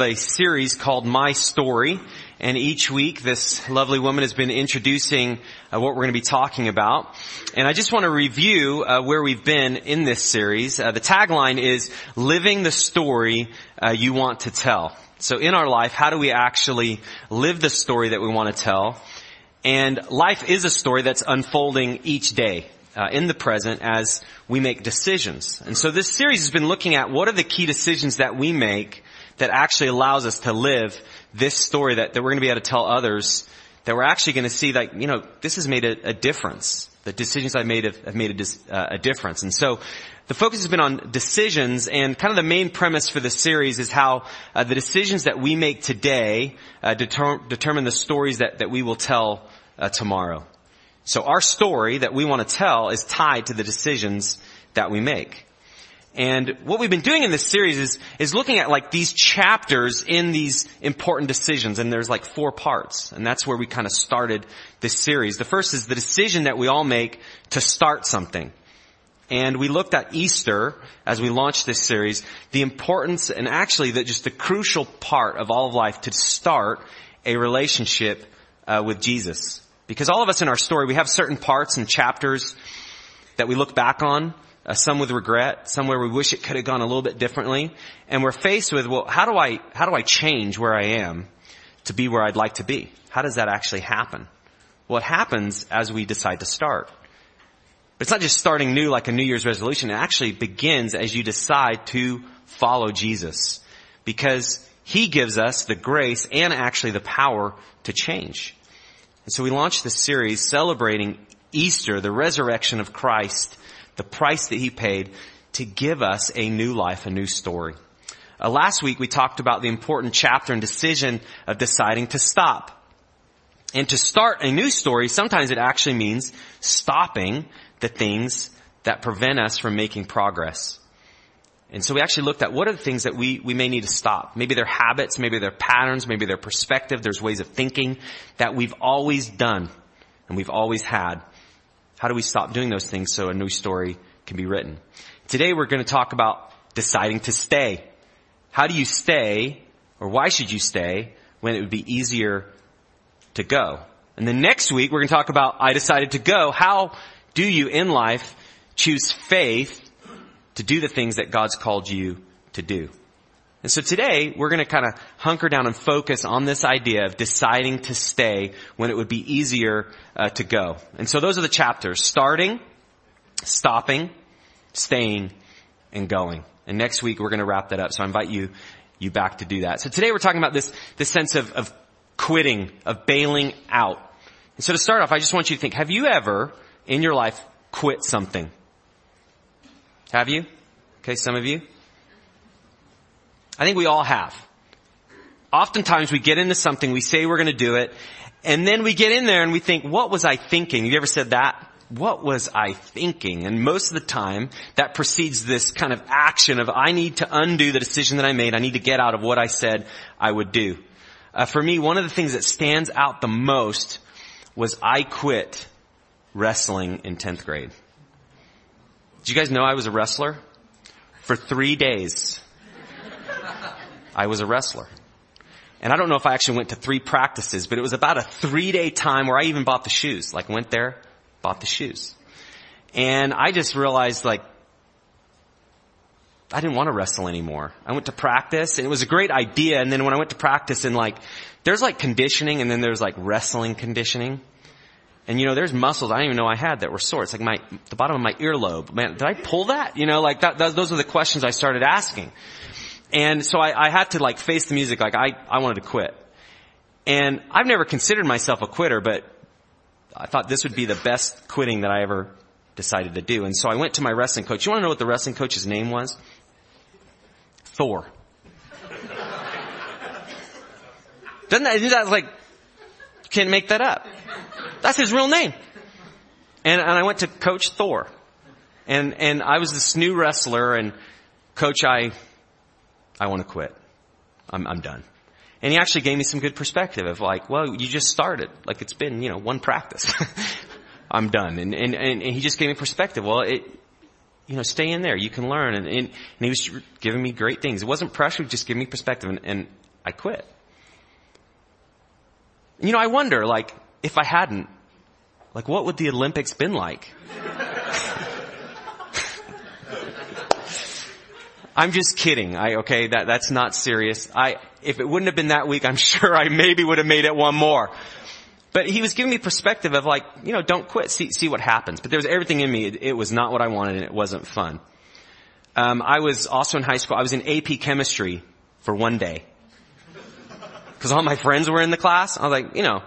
a series called My Story. And each week this lovely woman has been introducing uh, what we're going to be talking about. And I just want to review uh, where we've been in this series. Uh, the tagline is living the story uh, you want to tell. So in our life, how do we actually live the story that we want to tell? And life is a story that's unfolding each day. Uh, in the present as we make decisions. And so this series has been looking at what are the key decisions that we make that actually allows us to live this story that, that we're going to be able to tell others that we're actually going to see that, you know, this has made a, a difference. The decisions I've made have, have made a, dis, uh, a difference. And so the focus has been on decisions and kind of the main premise for this series is how uh, the decisions that we make today uh, deter- determine the stories that, that we will tell uh, tomorrow. So our story that we want to tell is tied to the decisions that we make. And what we've been doing in this series is, is looking at like these chapters in these important decisions and there's like four parts and that's where we kind of started this series. The first is the decision that we all make to start something. And we looked at Easter as we launched this series, the importance and actually the, just the crucial part of all of life to start a relationship uh, with Jesus. Because all of us in our story, we have certain parts and chapters that we look back on uh, some with regret, some where we wish it could have gone a little bit differently. And we're faced with, well, how do I, how do I change where I am to be where I'd like to be? How does that actually happen? Well, it happens as we decide to start. But it's not just starting new like a New Year's resolution. It actually begins as you decide to follow Jesus. Because He gives us the grace and actually the power to change. And so we launched this series celebrating Easter, the resurrection of Christ, the price that he paid to give us a new life, a new story. Uh, last week we talked about the important chapter and decision of deciding to stop. And to start a new story, sometimes it actually means stopping the things that prevent us from making progress. And so we actually looked at what are the things that we, we may need to stop. Maybe they're habits, maybe they're patterns, maybe they're perspective, there's ways of thinking that we've always done and we've always had. How do we stop doing those things so a new story can be written? Today we're going to talk about deciding to stay. How do you stay, or why should you stay, when it would be easier to go? And then next week we're going to talk about I decided to go. How do you in life choose faith to do the things that God's called you to do? And so today we're going to kind of hunker down and focus on this idea of deciding to stay when it would be easier uh, to go. And so those are the chapters: starting, stopping, staying, and going. And next week we're going to wrap that up. So I invite you you back to do that. So today we're talking about this this sense of, of quitting, of bailing out. And so to start off, I just want you to think: Have you ever in your life quit something? Have you? Okay, some of you. I think we all have. Oftentimes we get into something, we say we're to do it, and then we get in there and we think, what was I thinking? Have you ever said that? What was I thinking? And most of the time, that precedes this kind of action of, I need to undo the decision that I made. I need to get out of what I said I would do. Uh, for me, one of the things that stands out the most was I quit wrestling in 10th grade. Did you guys know I was a wrestler? For three days. I was a wrestler. And I don't know if I actually went to three practices, but it was about a three day time where I even bought the shoes. Like went there, bought the shoes. And I just realized like, I didn't want to wrestle anymore. I went to practice and it was a great idea. And then when I went to practice and like, there's like conditioning and then there's like wrestling conditioning. And you know, there's muscles I didn't even know I had that were sore. It's like my, the bottom of my earlobe. Man, did I pull that? You know, like that, those are the questions I started asking. And so I, I had to like face the music like I, I wanted to quit. And I've never considered myself a quitter, but I thought this would be the best quitting that I ever decided to do. And so I went to my wrestling coach. You want to know what the wrestling coach's name was? Thor. Doesn't that, that like, can't make that up. That's his real name. And, and I went to coach Thor. And, and I was this new wrestler and coach, I I want to quit. I'm, I'm done. And he actually gave me some good perspective of like, well, you just started. Like it's been, you know, one practice. I'm done. And, and, and, he just gave me perspective. Well, it, you know, stay in there. You can learn. And, and, and he was giving me great things. It wasn't pressure, just giving me perspective. And, and I quit. You know, I wonder, like, if I hadn't, like, what would the Olympics been like? I'm just kidding. I, okay, that, that's not serious. I, if it wouldn't have been that week, I'm sure I maybe would have made it one more. But he was giving me perspective of like, you know, don't quit, see, see what happens. But there was everything in me. It, it was not what I wanted and it wasn't fun. Um, I was also in high school. I was in AP chemistry for one day. Cause all my friends were in the class. I was like, you know,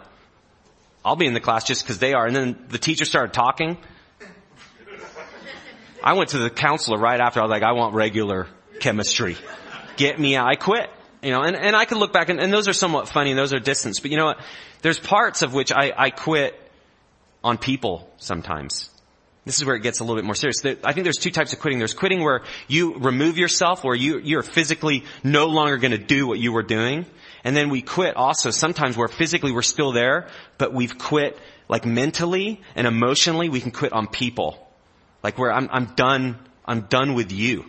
I'll be in the class just cause they are. And then the teacher started talking. I went to the counselor right after. I was like, I want regular chemistry. Get me out. I quit. You know, and, and I could look back and, and those are somewhat funny and those are distance, but you know what? There's parts of which I, I quit on people sometimes. This is where it gets a little bit more serious. I think there's two types of quitting. There's quitting where you remove yourself, where you, you're physically no longer going to do what you were doing. And then we quit also sometimes where physically we're still there, but we've quit like mentally and emotionally, we can quit on people. Like where I'm, I'm done, I'm done with you.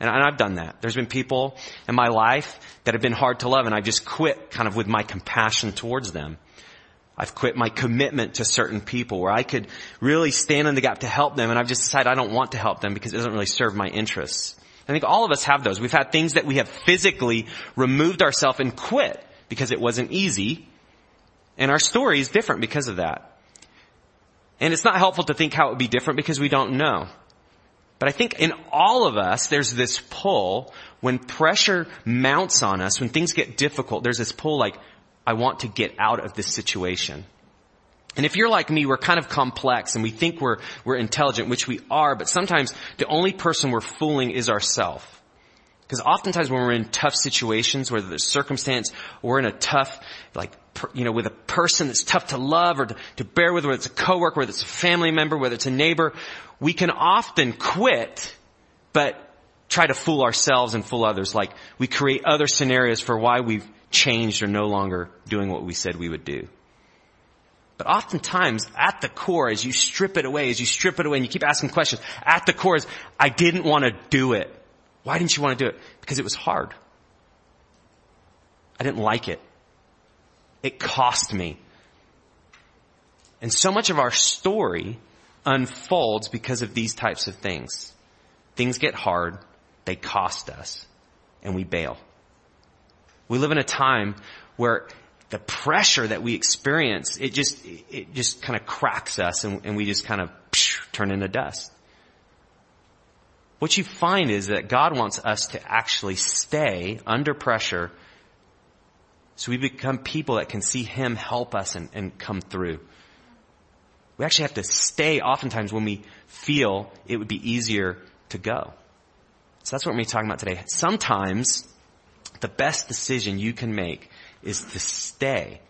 And I've done that. There's been people in my life that have been hard to love and I've just quit kind of with my compassion towards them. I've quit my commitment to certain people where I could really stand in the gap to help them and I've just decided I don't want to help them because it doesn't really serve my interests. I think all of us have those. We've had things that we have physically removed ourselves and quit because it wasn't easy. And our story is different because of that. And it's not helpful to think how it would be different because we don't know. But I think in all of us, there's this pull when pressure mounts on us, when things get difficult, there's this pull like, I want to get out of this situation. And if you're like me, we're kind of complex and we think we're, we're intelligent, which we are, but sometimes the only person we're fooling is ourselves. Because oftentimes when we're in tough situations, whether there's circumstance we're in a tough, like, you know, with a person that's tough to love or to, to bear with, whether it's a coworker, whether it's a family member, whether it's a neighbor, we can often quit, but try to fool ourselves and fool others. Like we create other scenarios for why we've changed or no longer doing what we said we would do. But oftentimes, at the core, as you strip it away, as you strip it away and you keep asking questions, at the core is, I didn't want to do it. Why didn't you want to do it? Because it was hard. I didn't like it. It cost me. And so much of our story unfolds because of these types of things. Things get hard, they cost us, and we bail. We live in a time where the pressure that we experience, it just, it just kind of cracks us and, and we just kind of psh, turn into dust. What you find is that God wants us to actually stay under pressure so we become people that can see Him help us and, and come through. We actually have to stay oftentimes when we feel it would be easier to go. So that's what we're talking about today. Sometimes the best decision you can make is to stay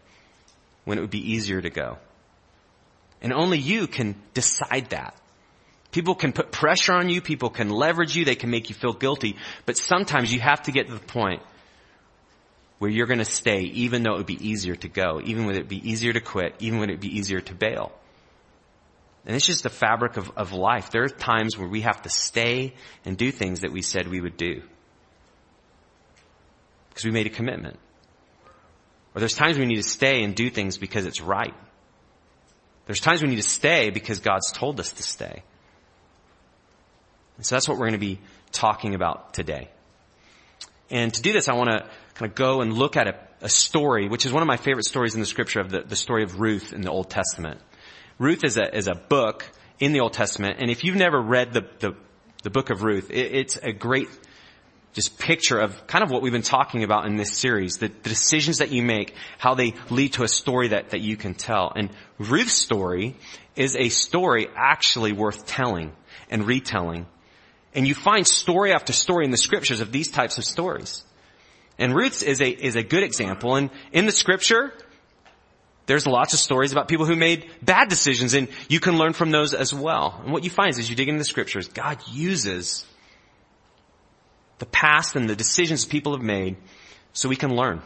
when it would be easier to go. And only you can decide that. People can put pressure on you, people can leverage you, they can make you feel guilty, but sometimes you have to get to the point where you're going to stay even though it would be easier to go, even when it would be easier to quit, even when it would be easier to bail. And it's just the fabric of, of life. There are times where we have to stay and do things that we said we would do. Because we made a commitment. Or there's times we need to stay and do things because it's right. There's times we need to stay because God's told us to stay. And so that's what we're going to be talking about today. And to do this, I want to kind of go and look at a, a, story, which is one of my favorite stories in the scripture of the, the story of Ruth in the Old Testament. Ruth is a, is a book in the Old Testament, and if you've never read the, the, the book of Ruth, it, it's a great just picture of kind of what we've been talking about in this series, the, the decisions that you make, how they lead to a story that, that you can tell. And Ruth's story is a story actually worth telling and retelling. And you find story after story in the scriptures of these types of stories. And Ruth's is a, is a good example. And in the scripture, there's lots of stories about people who made bad decisions and you can learn from those as well. And what you find is as you dig into the scriptures, God uses the past and the decisions people have made so we can learn.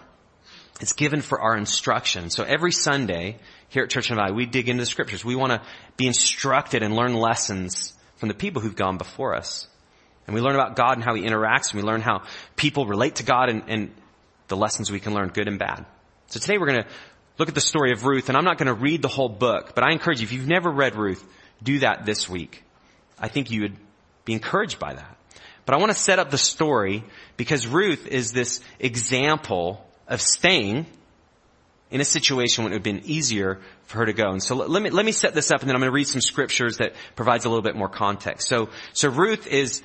It's given for our instruction. So every Sunday here at Church and Valley, we dig into the scriptures. We want to be instructed and learn lessons from the people who've gone before us. And we learn about God and how He interacts and we learn how people relate to God and, and the lessons we can learn, good and bad. So today we're going to look at the story of Ruth, and I'm not going to read the whole book, but I encourage you, if you've never read Ruth, do that this week. I think you would be encouraged by that. But I want to set up the story because Ruth is this example of staying in a situation when it would have been easier for her to go. And so let, me, let me set this up and then I'm going to read some scriptures that provides a little bit more context. So, so Ruth is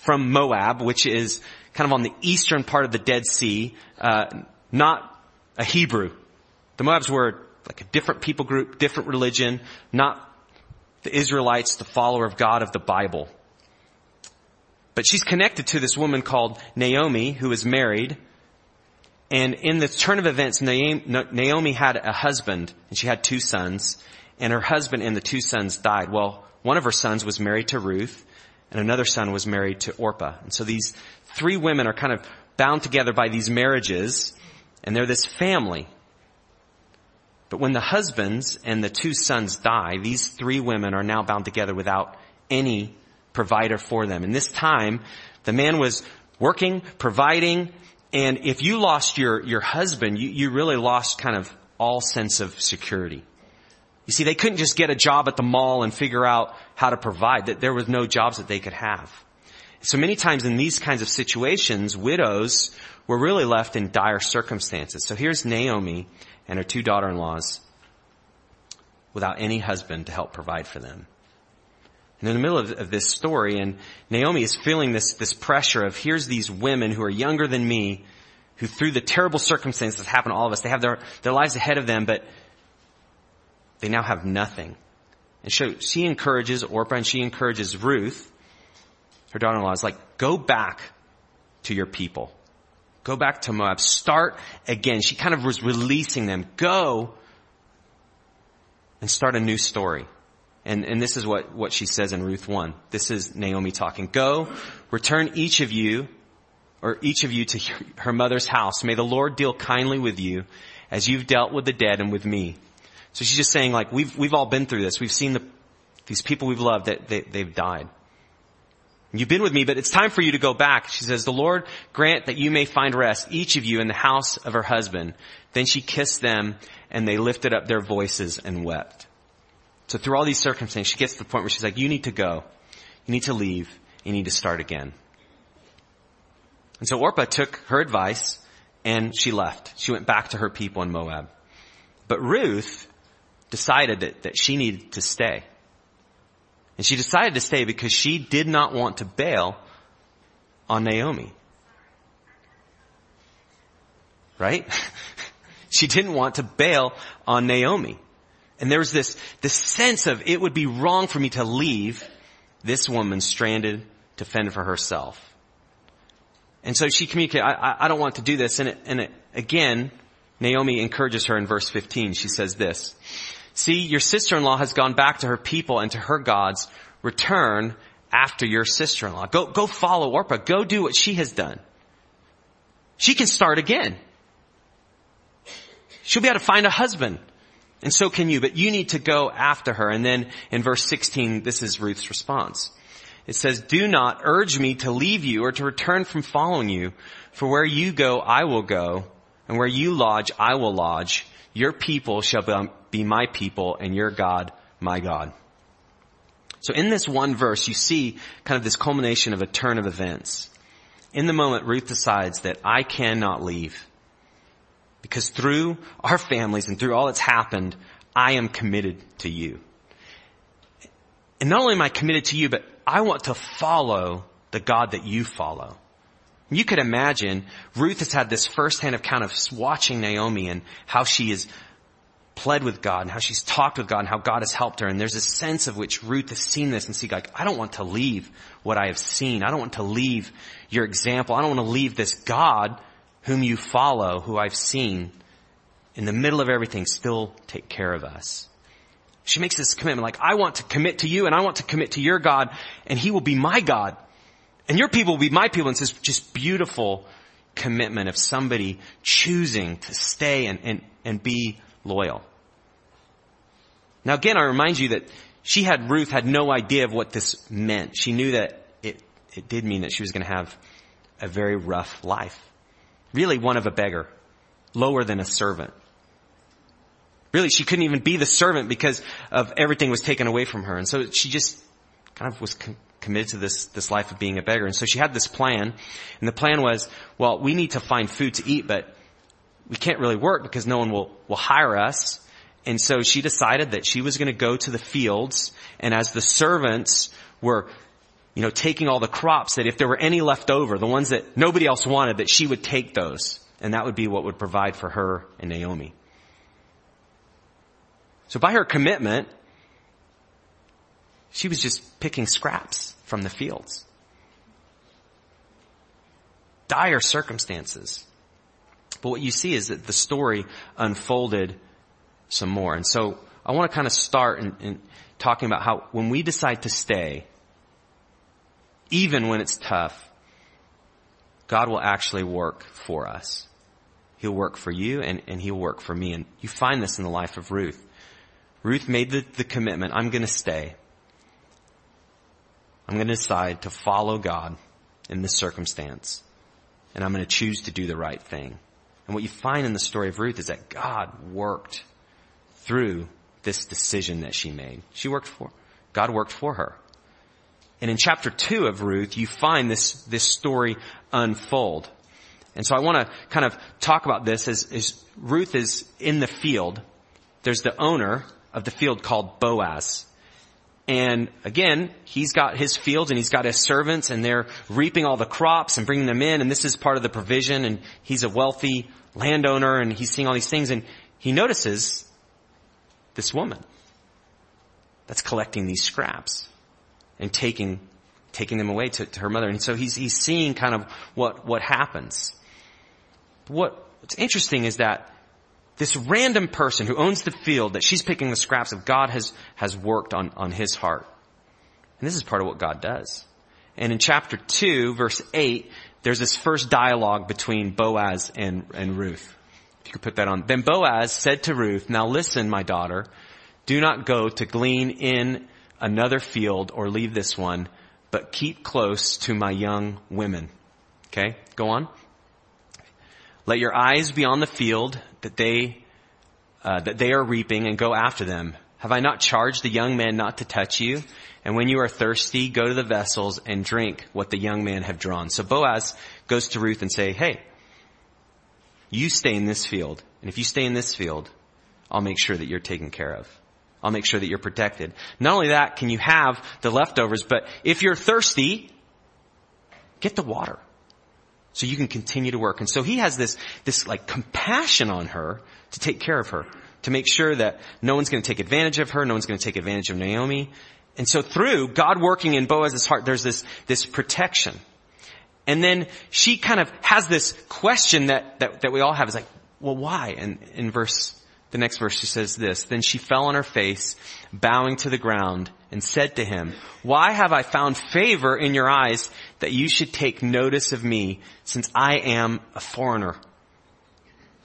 from Moab, which is kind of on the eastern part of the Dead Sea, uh, not a Hebrew. The Moabs were like a different people group, different religion, not the Israelites, the follower of God of the Bible. But she's connected to this woman called Naomi who is married. And in the turn of events, Naomi had a husband and she had two sons and her husband and the two sons died. Well, one of her sons was married to Ruth and another son was married to Orpah. And so these three women are kind of bound together by these marriages and they're this family. But when the husbands and the two sons die, these three women are now bound together without any provider for them. In this time, the man was working, providing, and if you lost your, your husband, you, you really lost kind of all sense of security. You see, they couldn't just get a job at the mall and figure out how to provide, that there was no jobs that they could have. So many times in these kinds of situations, widows were really left in dire circumstances. So here's Naomi and her two daughter-in-laws without any husband to help provide for them. And in the middle of, of, this story, and Naomi is feeling this, this pressure of here's these women who are younger than me, who through the terrible circumstances that happen to all of us, they have their, their lives ahead of them, but they now have nothing. And so she encourages Orpah and she encourages Ruth, her daughter-in-law, is like, go back to your people. Go back to Moab. Start again. She kind of was releasing them. Go and start a new story. And, and this is what, what she says in Ruth 1. This is Naomi talking. Go, return each of you, or each of you to her mother's house. May the Lord deal kindly with you as you've dealt with the dead and with me. So she's just saying like, we've, we've all been through this. We've seen the, these people we've loved that they, they've died. You've been with me, but it's time for you to go back. She says, the Lord grant that you may find rest, each of you in the house of her husband. Then she kissed them and they lifted up their voices and wept. So through all these circumstances, she gets to the point where she's like, you need to go. You need to leave. You need to start again. And so Orpah took her advice and she left. She went back to her people in Moab. But Ruth decided that, that she needed to stay. And she decided to stay because she did not want to bail on Naomi. Right? she didn't want to bail on Naomi. And there was this, this sense of it would be wrong for me to leave this woman stranded to fend for herself. And so she communicated, I, I, don't want to do this. And, it, and it, again, Naomi encourages her in verse 15. She says this, see, your sister-in-law has gone back to her people and to her gods. Return after your sister-in-law. Go, go follow Orpah. Go do what she has done. She can start again. She'll be able to find a husband. And so can you, but you need to go after her. And then in verse 16, this is Ruth's response. It says, do not urge me to leave you or to return from following you. For where you go, I will go. And where you lodge, I will lodge. Your people shall um, be my people and your God, my God. So in this one verse, you see kind of this culmination of a turn of events. In the moment, Ruth decides that I cannot leave. Because through our families and through all that's happened, I am committed to you. And not only am I committed to you, but I want to follow the God that you follow. You could imagine Ruth has had this firsthand account of watching Naomi and how she has pled with God and how she's talked with God and how God has helped her. And there's a sense of which Ruth has seen this and see like, I don't want to leave what I have seen. I don't want to leave your example. I don't want to leave this God whom you follow, who I've seen, in the middle of everything, still take care of us. She makes this commitment like, I want to commit to you and I want to commit to your God and he will be my God. And your people will be my people. And it's this just beautiful commitment of somebody choosing to stay and, and, and be loyal. Now again, I remind you that she had, Ruth had no idea of what this meant. She knew that it, it did mean that she was going to have a very rough life. really one of a beggar, lower than a servant. Really, she couldn't even be the servant because of everything was taken away from her. And so she just kind of was committed to this, this life of being a beggar. And so she had this plan. And the plan was, well, we need to find food to eat, but we can't really work because no one will, will hire us. And so she decided that she was going to go to the fields and as the servants were, you know, taking all the crops that if there were any left over, the ones that nobody else wanted, that she would take those. And that would be what would provide for her and Naomi. So by her commitment, she was just picking scraps from the fields. Dire circumstances. But what you see is that the story unfolded some more. And so I want to kind of start in, in talking about how when we decide to stay, even when it's tough, God will actually work for us. He'll work for you and, and he'll work for me. And you find this in the life of Ruth. Ruth made the, the commitment, I'm going to stay. I'm going to decide to follow God in this circumstance. And I'm going to choose to do the right thing. And what you find in the story of Ruth is that God worked through this decision that she made. She worked for, God worked for her. And in chapter two of Ruth, you find this, this story unfold. And so I want to kind of talk about this as, as Ruth is in the field. There's the owner of the field called Boaz. And again, he's got his fields and he's got his servants and they're reaping all the crops and bringing them in and this is part of the provision and he's a wealthy landowner and he's seeing all these things and he notices this woman that's collecting these scraps and taking taking them away to, to her mother. And so he's he's seeing kind of what what happens. What what's interesting is that this random person who owns the field that she's picking the scraps of God has has worked on, on his heart. And this is part of what God does. And in chapter two, verse eight, there's this first dialogue between Boaz and, and Ruth. If you could put that on. Then Boaz said to Ruth, now listen, my daughter, do not go to glean in another field or leave this one, but keep close to my young women. Okay, go on. Let your eyes be on the field that they, uh, that they are reaping and go after them. Have I not charged the young men not to touch you? And when you are thirsty, go to the vessels and drink what the young men have drawn. So Boaz goes to Ruth and say, hey, you stay in this field. And if you stay in this field, I'll make sure that you're taken care of. I'll make sure that you're protected. Not only that, can you have the leftovers, but if you're thirsty, get the water. So you can continue to work. And so he has this, this like compassion on her to take care of her, to make sure that no one's going to take advantage of her, no one's going to take advantage of Naomi. And so through God working in Boaz's heart, there's this, this protection. And then she kind of has this question that, that, that we all have is like, well, why? And in verse, the next verse she says this, then she fell on her face, bowing to the ground and said to him, why have I found favor in your eyes that you should take notice of me since I am a foreigner?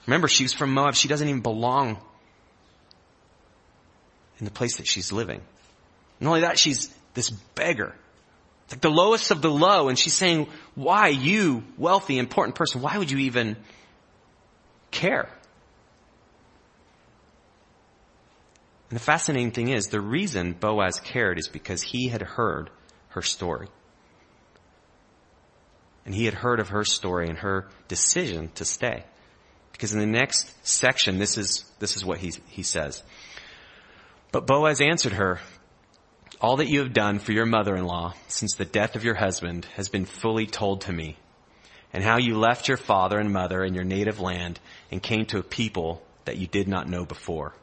Remember, she's from Moab. She doesn't even belong in the place that she's living. Not only that, she's this beggar. It's like the lowest of the low and she's saying, why you, wealthy, important person, why would you even care? And the fascinating thing is, the reason Boaz cared is because he had heard her story. And he had heard of her story and her decision to stay. Because in the next section, this is, this is what he, he says. But Boaz answered her, all that you have done for your mother-in-law since the death of your husband has been fully told to me, and how you left your father and mother and your native land and came to a people that you did not know before.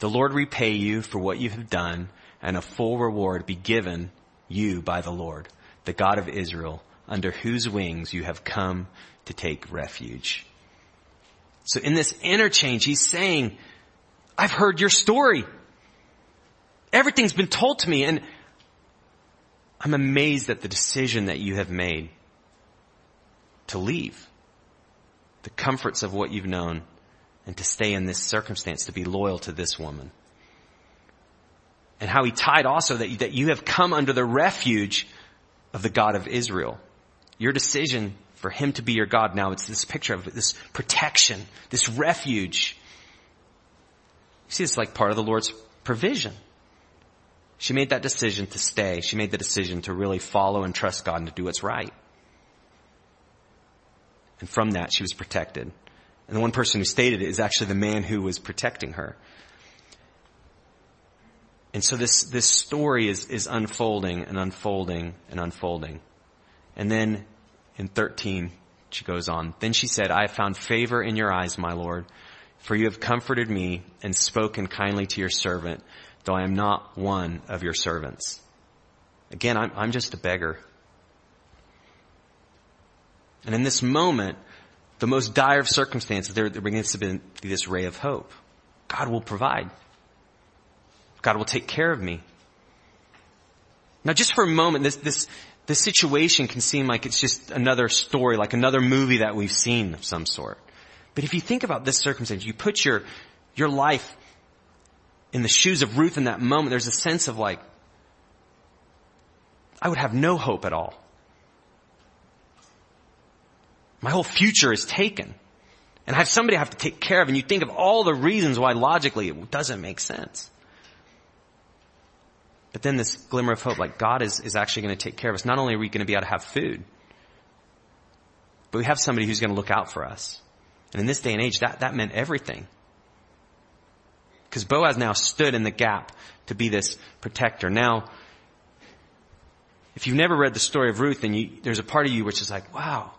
The Lord repay you for what you have done, and a full reward be given you by the Lord, the God of Israel, under whose wings you have come to take refuge. So in this interchange, he's saying, I've heard your story. Everything's been told to me and I'm amazed at the decision that you have made to leave the comforts of what you've known and to stay in this circumstance, to be loyal to this woman. And how he tied also that that you have come under the refuge of the God of Israel. Your decision for him to be your God. Now it's this picture of this protection, this refuge. You see, it's like part of the Lord's provision. She made that decision to stay. She made the decision to really follow and trust God and to do what's right. And from that, she was protected. And the one person who stated it is actually the man who was protecting her. And so this, this story is, is unfolding and unfolding and unfolding. And then in 13, she goes on. Then she said, I have found favor in your eyes, my Lord, for you have comforted me and spoken kindly to your servant, though I am not one of your servants. Again, I'm, I'm just a beggar. And in this moment, the most dire of circumstances, there, there begins to be this ray of hope. God will provide. God will take care of me. Now just for a moment, this, this, this situation can seem like it's just another story, like another movie that we've seen of some sort. But if you think about this circumstance, you put your, your life in the shoes of Ruth in that moment, there's a sense of like, I would have no hope at all. My whole future is taken. And I have somebody I have to take care of, and you think of all the reasons why logically it doesn't make sense. But then this glimmer of hope, like God is, is actually going to take care of us. Not only are we going to be able to have food, but we have somebody who's going to look out for us. And in this day and age, that, that meant everything. Because Boaz now stood in the gap to be this protector. Now, if you've never read the story of Ruth, then you, there's a part of you which is like, wow,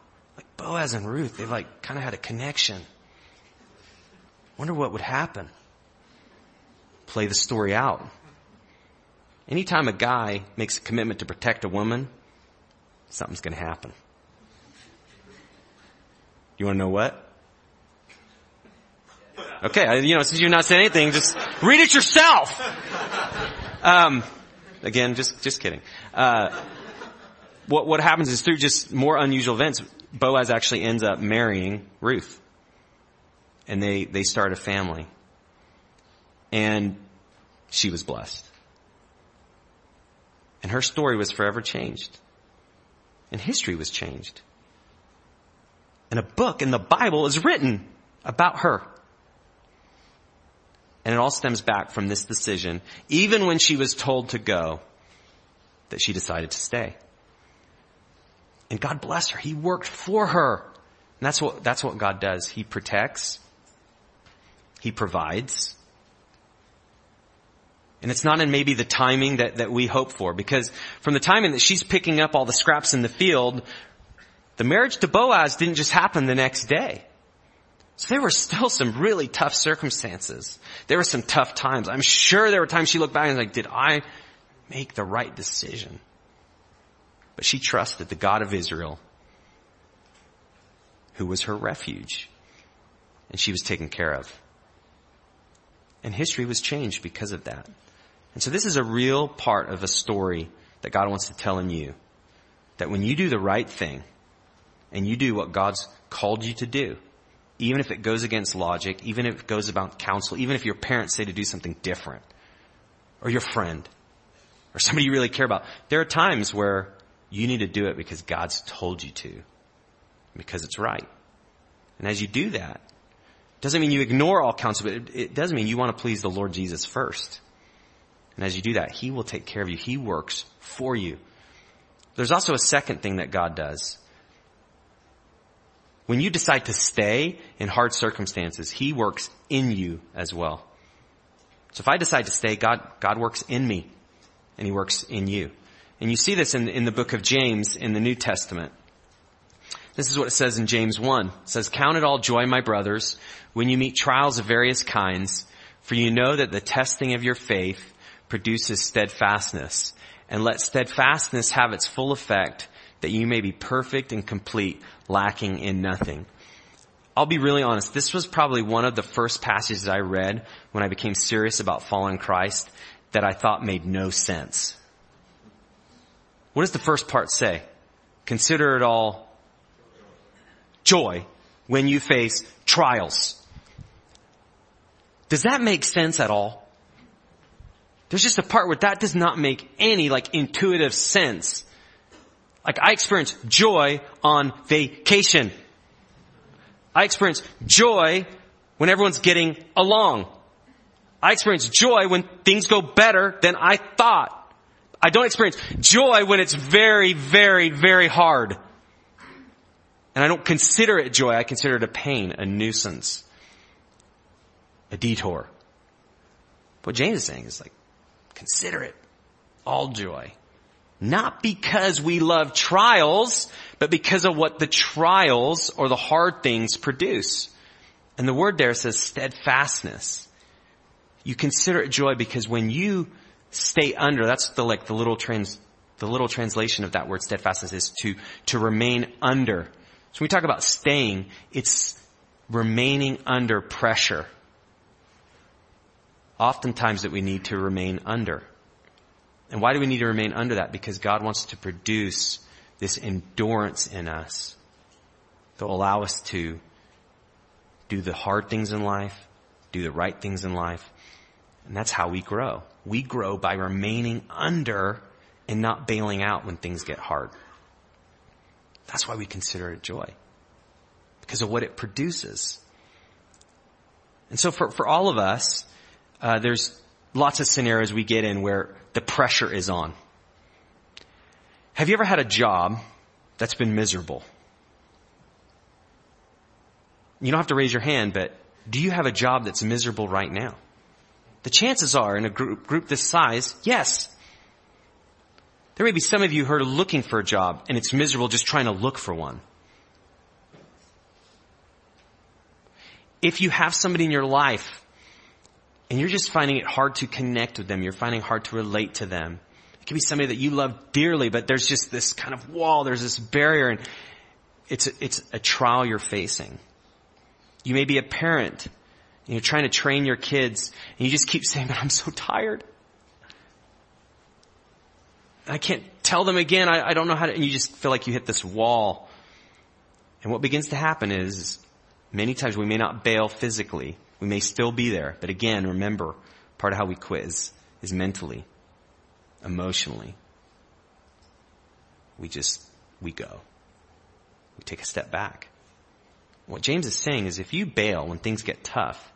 Boaz and Ruth, they've like kind of had a connection. Wonder what would happen. Play the story out. Anytime a guy makes a commitment to protect a woman, something's going to happen. You want to know what? Okay, you know, since you're not saying anything, just read it yourself. Um, again, just just kidding. Uh, what what happens is through just more unusual events, Boaz actually ends up marrying Ruth, and they they start a family, and she was blessed. And her story was forever changed. And history was changed. And a book in the Bible is written about her. And it all stems back from this decision, even when she was told to go, that she decided to stay. And God bless her. He worked for her. And that's what, that's what God does. He protects. He provides. And it's not in maybe the timing that, that we hope for, because from the timing that she's picking up all the scraps in the field, the marriage to Boaz didn't just happen the next day. So there were still some really tough circumstances. There were some tough times. I'm sure there were times she looked back and was like, did I make the right decision? But she trusted the God of Israel, who was her refuge, and she was taken care of. And history was changed because of that. And so this is a real part of a story that God wants to tell in you. That when you do the right thing and you do what God's called you to do, even if it goes against logic, even if it goes about counsel, even if your parents say to do something different, or your friend, or somebody you really care about, there are times where you need to do it because God's told you to, because it's right. And as you do that, doesn't mean you ignore all counsel, but it, it does mean you want to please the Lord Jesus first. And as you do that, He will take care of you. He works for you. There's also a second thing that God does. When you decide to stay in hard circumstances, He works in you as well. So if I decide to stay, God, God works in me and He works in you. And you see this in, in the book of James in the New Testament. This is what it says in James 1. It says, Count it all joy, my brothers, when you meet trials of various kinds, for you know that the testing of your faith produces steadfastness. And let steadfastness have its full effect that you may be perfect and complete, lacking in nothing. I'll be really honest. This was probably one of the first passages I read when I became serious about following Christ that I thought made no sense. What does the first part say? Consider it all joy when you face trials. Does that make sense at all? There's just a part where that does not make any like intuitive sense. Like I experience joy on vacation. I experience joy when everyone's getting along. I experience joy when things go better than I thought. I don't experience joy when it's very, very, very hard. And I don't consider it joy. I consider it a pain, a nuisance, a detour. What James is saying is like, consider it all joy. Not because we love trials, but because of what the trials or the hard things produce. And the word there says steadfastness. You consider it joy because when you stay under, that's the like the little trans, the little translation of that word steadfastness is to, to remain under. So when we talk about staying, it's remaining under pressure. Oftentimes that we need to remain under. And why do we need to remain under that? Because God wants to produce this endurance in us that allow us to do the hard things in life, do the right things in life. And that's how we grow. We grow by remaining under and not bailing out when things get hard. That's why we consider it joy. Because of what it produces. And so for, for all of us, uh, there's lots of scenarios we get in where the pressure is on. Have you ever had a job that's been miserable? You don't have to raise your hand, but do you have a job that's miserable right now? The chances are in a group, group this size, yes. There may be some of you who are looking for a job and it's miserable just trying to look for one. If you have somebody in your life and you're just finding it hard to connect with them. You're finding hard to relate to them. It could be somebody that you love dearly, but there's just this kind of wall, there's this barrier, and it's a, it's a trial you're facing. You may be a parent, and you're trying to train your kids, and you just keep saying, but I'm so tired. I can't tell them again, I, I don't know how to, and you just feel like you hit this wall. And what begins to happen is, many times we may not bail physically, we may still be there, but again, remember, part of how we quit is, is mentally, emotionally. We just, we go. We take a step back. What James is saying is if you bail when things get tough,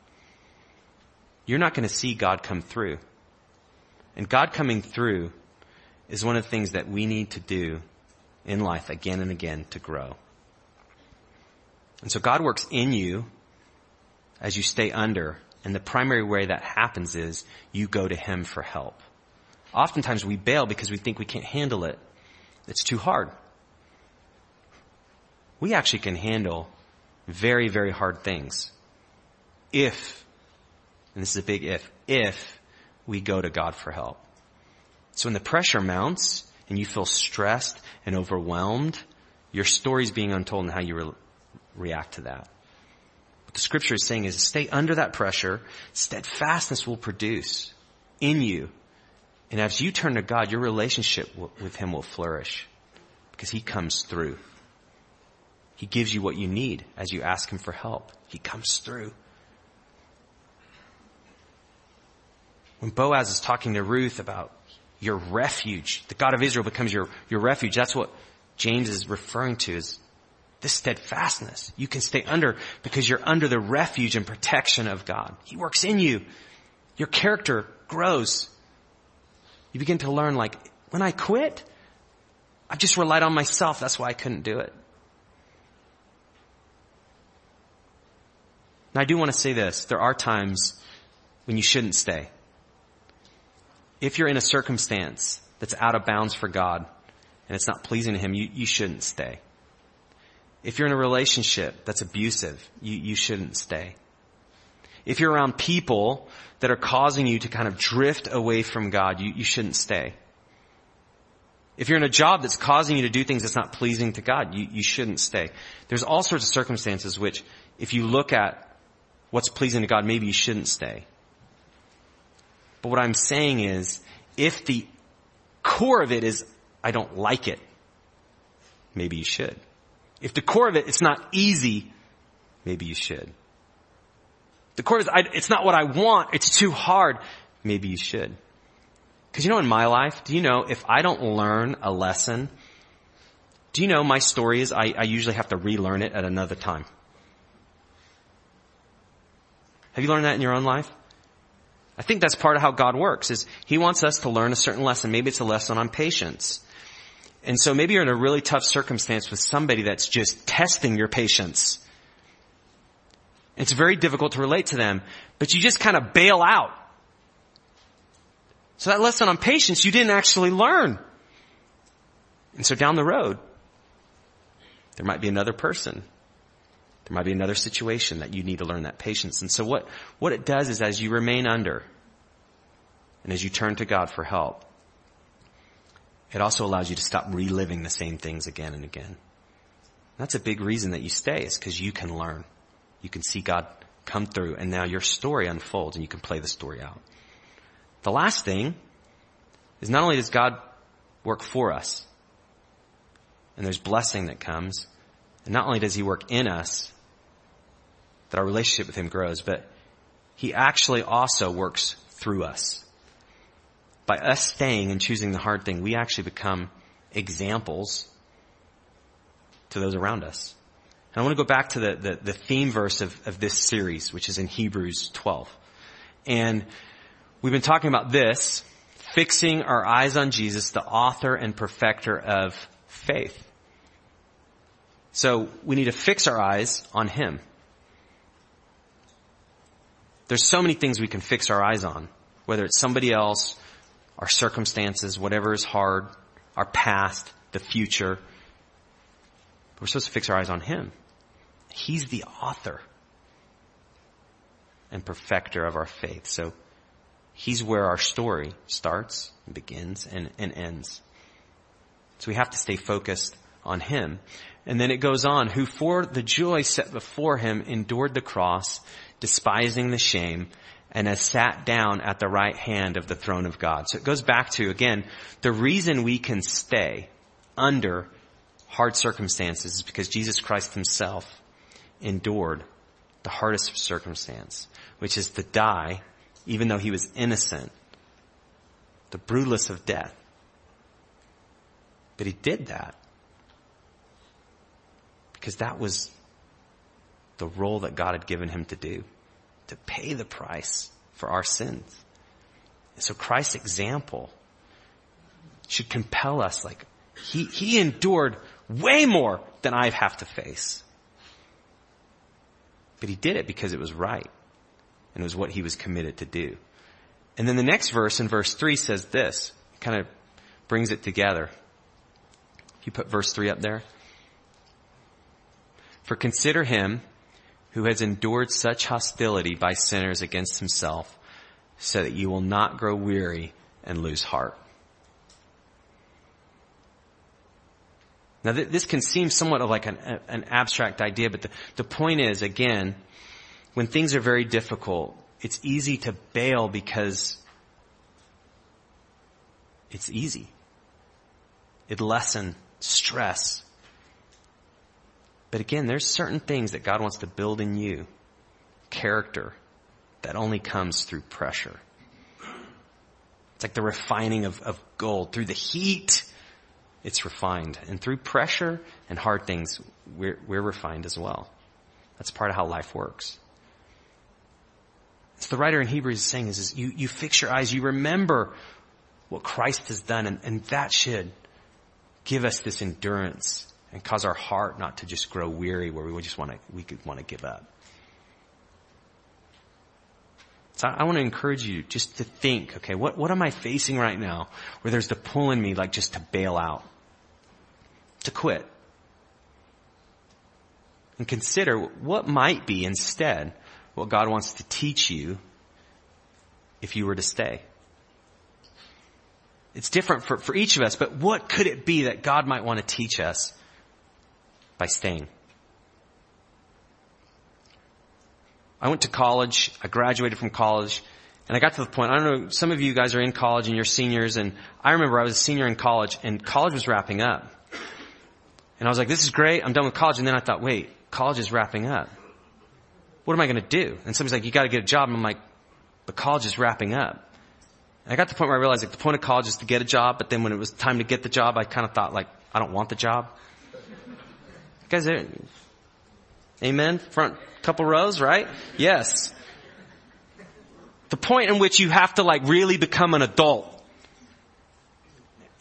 you're not going to see God come through. And God coming through is one of the things that we need to do in life again and again to grow. And so God works in you as you stay under. And the primary way that happens is you go to Him for help. Oftentimes we bail because we think we can't handle it. It's too hard. We actually can handle very, very hard things. If, and this is a big if, if we go to God for help. So when the pressure mounts and you feel stressed and overwhelmed, your story's being untold and how you re- react to that What the scripture is saying is stay under that pressure. Steadfastness will produce in you. And as you turn to God, your relationship with Him will flourish because He comes through. He gives you what you need as you ask Him for help. He comes through. When Boaz is talking to Ruth about your refuge, the God of Israel becomes your, your refuge. That's what James is referring to is this steadfastness. You can stay under because you're under the refuge and protection of God. He works in you. Your character grows. You begin to learn like, when I quit, I just relied on myself. That's why I couldn't do it. And I do want to say this. There are times when you shouldn't stay. If you're in a circumstance that's out of bounds for God and it's not pleasing to Him, you, you shouldn't stay. If you're in a relationship that's abusive, you, you shouldn't stay. If you're around people that are causing you to kind of drift away from God, you, you shouldn't stay. If you're in a job that's causing you to do things that's not pleasing to God, you, you shouldn't stay. There's all sorts of circumstances which, if you look at what's pleasing to God, maybe you shouldn't stay. But what I'm saying is, if the core of it is, I don't like it, maybe you should. If the core of it, it's not easy, maybe you should. The core is, I, it's not what I want, it's too hard, maybe you should. Cause you know in my life, do you know if I don't learn a lesson Do you know my story is I, I usually have to relearn it at another time. Have you learned that in your own life? I think that's part of how God works is He wants us to learn a certain lesson. Maybe it's a lesson on patience. And so maybe you're in a really tough circumstance with somebody that's just testing your patience. It's very difficult to relate to them, but you just kind of bail out. So that lesson on patience you didn't actually learn. And so down the road, there might be another person. There might be another situation that you need to learn that patience. And so what, what it does is as you remain under and as you turn to God for help, it also allows you to stop reliving the same things again and again. That's a big reason that you stay is because you can learn. You can see God come through and now your story unfolds and you can play the story out. The last thing is not only does God work for us and there's blessing that comes, and not only does He work in us, that our relationship with Him grows, but He actually also works through us. By us staying and choosing the hard thing, we actually become examples to those around us. And I want to go back to the, the, the theme verse of, of this series, which is in Hebrews 12. And we've been talking about this, fixing our eyes on Jesus, the author and perfecter of faith. So we need to fix our eyes on Him. There's so many things we can fix our eyes on, whether it's somebody else, our circumstances, whatever is hard, our past, the future. We're supposed to fix our eyes on Him. He's the author and perfecter of our faith. So He's where our story starts, and begins, and, and ends. So we have to stay focused on Him. And then it goes on, who for the joy set before Him endured the cross, despising the shame, and has sat down at the right hand of the throne of God. So it goes back to, again, the reason we can stay under hard circumstances is because Jesus Christ Himself endured the hardest circumstance, which is to die, even though He was innocent, the brutalest of death. But He did that because that was the role that God had given Him to do to pay the price for our sins. And so Christ's example should compel us like, he, he endured way more than I have to face. But he did it because it was right. And it was what he was committed to do. And then the next verse in verse 3 says this. Kind of brings it together. If you put verse 3 up there. For consider him who has endured such hostility by sinners against himself so that you will not grow weary and lose heart. Now th- this can seem somewhat of like an, an abstract idea, but the, the point is, again, when things are very difficult, it's easy to bail because it's easy. It lessens stress. But again, there's certain things that God wants to build in you. Character that only comes through pressure. It's like the refining of, of gold. Through the heat, it's refined. And through pressure and hard things, we're, we're refined as well. That's part of how life works. So the writer in Hebrews is saying is, is you, you fix your eyes, you remember what Christ has done, and, and that should give us this endurance and cause our heart not to just grow weary where we would just want to, we could want to give up. So I want to encourage you just to think, okay, what, what am I facing right now where there's the pull in me like just to bail out, to quit? And consider what might be instead what God wants to teach you if you were to stay. It's different for, for each of us, but what could it be that God might want to teach us by staying. I went to college, I graduated from college, and I got to the point, I don't know, some of you guys are in college and you're seniors, and I remember I was a senior in college, and college was wrapping up. And I was like, this is great, I'm done with college, and then I thought, wait, college is wrapping up. What am I gonna do? And somebody's like, you gotta get a job, and I'm like, but college is wrapping up. And I got to the point where I realized like the point of college is to get a job, but then when it was time to get the job, I kind of thought like, I don't want the job. Guys, amen? Front couple rows, right? Yes. The point in which you have to like really become an adult.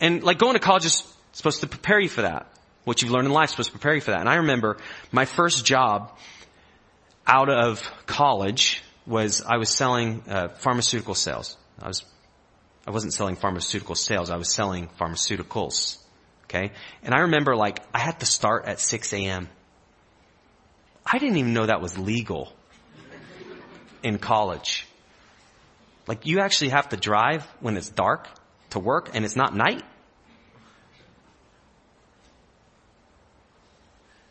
And like going to college is supposed to prepare you for that. What you've learned in life is supposed to prepare you for that. And I remember my first job out of college was I was selling uh, pharmaceutical sales. I was I wasn't selling pharmaceutical sales. I was selling pharmaceuticals. Okay, and I remember like I had to start at 6 a.m. I didn't even know that was legal in college. Like you actually have to drive when it's dark to work and it's not night.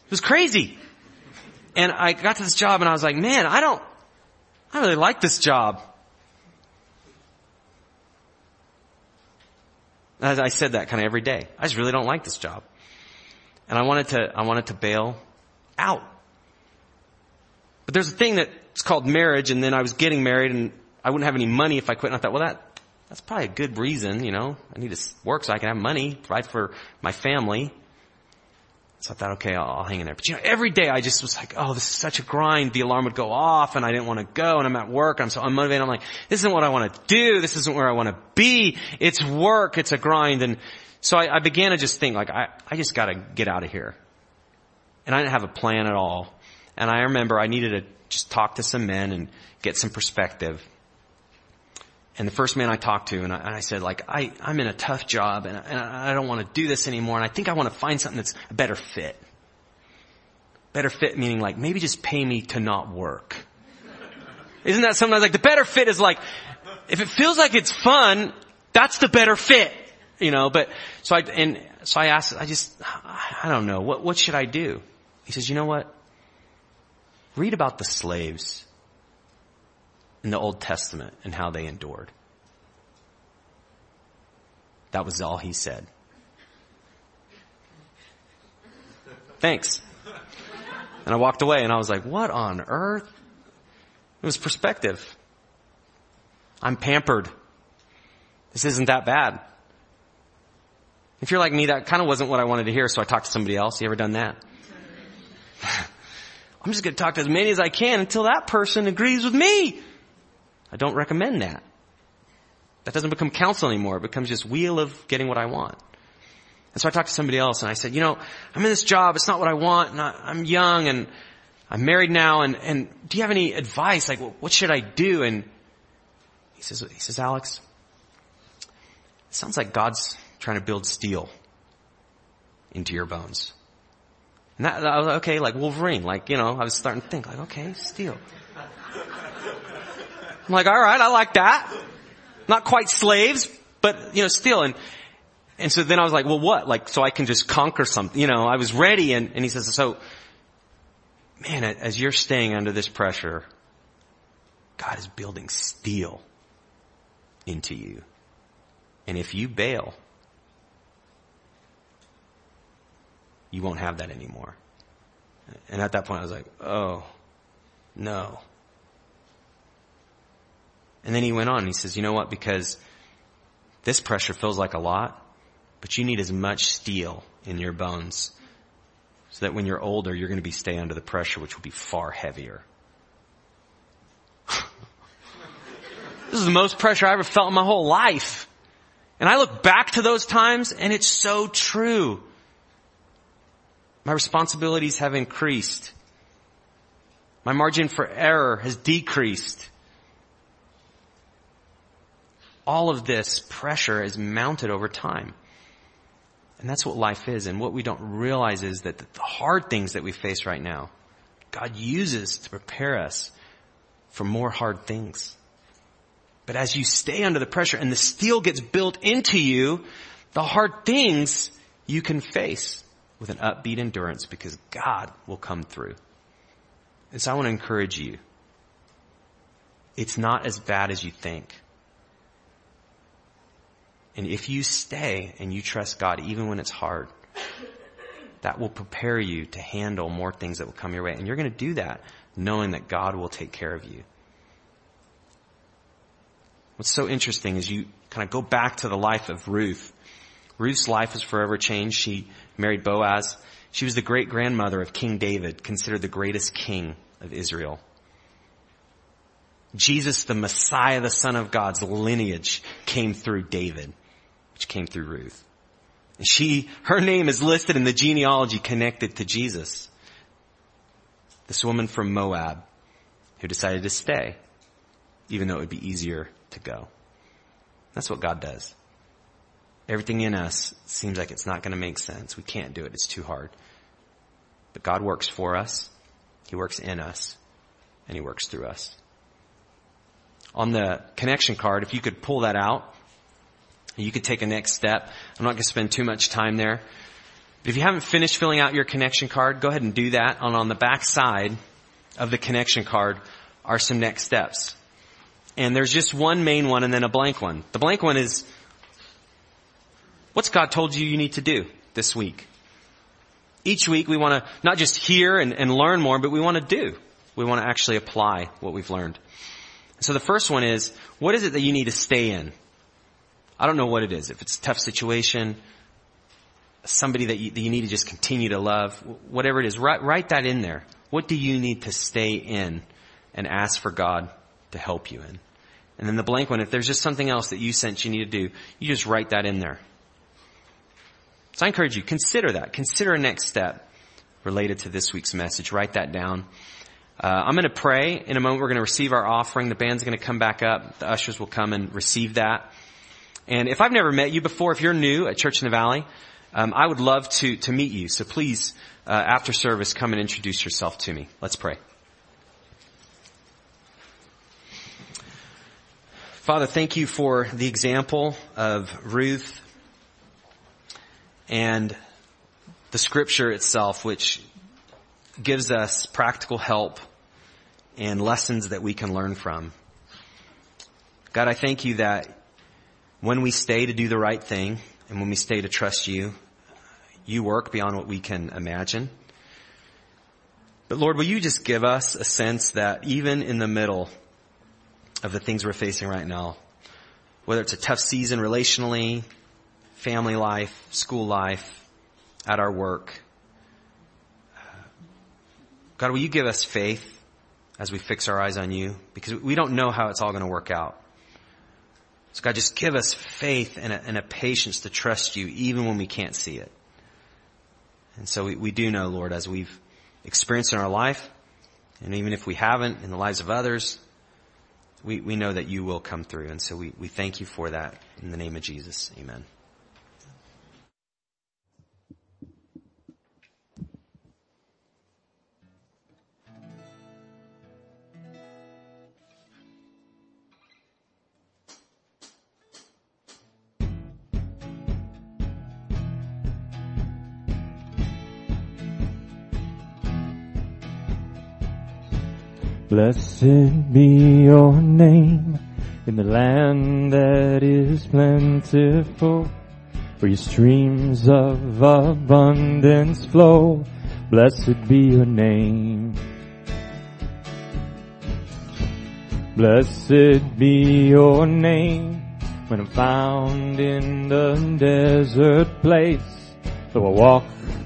It was crazy. And I got to this job and I was like, man, I don't, I really like this job. I said that kind of every day. I just really don't like this job. And I wanted to, I wanted to bail out. But there's a thing that's called marriage and then I was getting married and I wouldn't have any money if I quit. And I thought, well that, that's probably a good reason, you know. I need to work so I can have money, provide for my family. So I thought, okay, I'll, I'll, hang in there. But you know, every day I just was like, oh, this is such a grind. The alarm would go off and I didn't want to go and I'm at work. I'm so unmotivated. I'm like, this isn't what I want to do. This isn't where I want to be. It's work. It's a grind. And so I, I began to just think like, I, I just got to get out of here. And I didn't have a plan at all. And I remember I needed to just talk to some men and get some perspective. And the first man I talked to, and I, and I said, like, I, I'm in a tough job, and, and I don't want to do this anymore, and I think I want to find something that's a better fit. Better fit meaning like, maybe just pay me to not work. Isn't that sometimes like the better fit is like, if it feels like it's fun, that's the better fit, you know, but, so I, and so I asked, I just, I don't know, what, what should I do? He says, you know what? Read about the slaves in the Old Testament and how they endured. That was all he said. Thanks. And I walked away and I was like, what on earth? It was perspective. I'm pampered. This isn't that bad. If you're like me, that kind of wasn't what I wanted to hear, so I talked to somebody else. You ever done that? I'm just going to talk to as many as I can until that person agrees with me. I don't recommend that. That doesn't become counsel anymore. It becomes just wheel of getting what I want. And so I talked to somebody else and I said, you know, I'm in this job. It's not what I want. And I, am young and I'm married now. And, and do you have any advice? Like, what should I do? And he says, he says, Alex, it sounds like God's trying to build steel into your bones. And that, I was like, okay, like Wolverine, like, you know, I was starting to think like, okay, steel. I'm like, alright, I like that. Not quite slaves, but, you know, still. And, and so then I was like, well what? Like, so I can just conquer something, you know, I was ready and, and he says, so, man, as you're staying under this pressure, God is building steel into you. And if you bail, you won't have that anymore. And at that point I was like, oh, no. And then he went on and he says, you know what, because this pressure feels like a lot, but you need as much steel in your bones so that when you're older, you're going to be stay under the pressure, which will be far heavier. this is the most pressure I ever felt in my whole life. And I look back to those times and it's so true. My responsibilities have increased. My margin for error has decreased. All of this pressure is mounted over time. And that's what life is. And what we don't realize is that the hard things that we face right now, God uses to prepare us for more hard things. But as you stay under the pressure and the steel gets built into you, the hard things you can face with an upbeat endurance because God will come through. And so I want to encourage you. It's not as bad as you think. And if you stay and you trust God even when it's hard, that will prepare you to handle more things that will come your way. And you're going to do that knowing that God will take care of you. What's so interesting is you kind of go back to the life of Ruth. Ruth's life was forever changed. She married Boaz. She was the great grandmother of King David, considered the greatest king of Israel. Jesus, the Messiah, the Son of God's lineage came through David, which came through Ruth. She, her name is listed in the genealogy connected to Jesus. This woman from Moab who decided to stay, even though it would be easier to go. That's what God does. Everything in us seems like it's not going to make sense. We can't do it. It's too hard. But God works for us. He works in us and he works through us. On the connection card, if you could pull that out, you could take a next step. I'm not going to spend too much time there. But if you haven't finished filling out your connection card, go ahead and do that. And on the back side of the connection card are some next steps. And there's just one main one and then a blank one. The blank one is, what's God told you you need to do this week? Each week we want to not just hear and, and learn more, but we want to do. We want to actually apply what we've learned. So the first one is, what is it that you need to stay in? I don't know what it is. If it's a tough situation, somebody that you, that you need to just continue to love, whatever it is, write, write that in there. What do you need to stay in and ask for God to help you in? And then the blank one, if there's just something else that you sense you need to do, you just write that in there. So I encourage you, consider that. Consider a next step related to this week's message. Write that down. Uh, I'm going to pray. In a moment, we're going to receive our offering. The band's going to come back up. The ushers will come and receive that. And if I've never met you before, if you're new at Church in the Valley, um, I would love to to meet you. So please, uh, after service, come and introduce yourself to me. Let's pray. Father, thank you for the example of Ruth and the scripture itself, which gives us practical help and lessons that we can learn from. God, I thank you that when we stay to do the right thing and when we stay to trust you, you work beyond what we can imagine. But Lord, will you just give us a sense that even in the middle of the things we're facing right now, whether it's a tough season relationally, family life, school life, at our work, God, will you give us faith as we fix our eyes on you? Because we don't know how it's all going to work out. So God, just give us faith and a, and a patience to trust you even when we can't see it. And so we, we do know, Lord, as we've experienced in our life, and even if we haven't in the lives of others, we, we know that you will come through. And so we, we thank you for that in the name of Jesus. Amen. Blessed be your name in the land that is plentiful, where your streams of abundance flow. Blessed be your name. Blessed be your name when I'm found in the desert place. Though I walk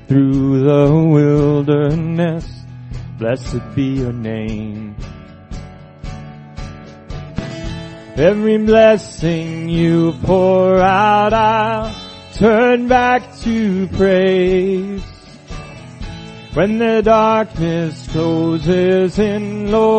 through the wilderness, blessed be your name. Every blessing you pour out, I'll turn back to praise. When the darkness closes in, Lord,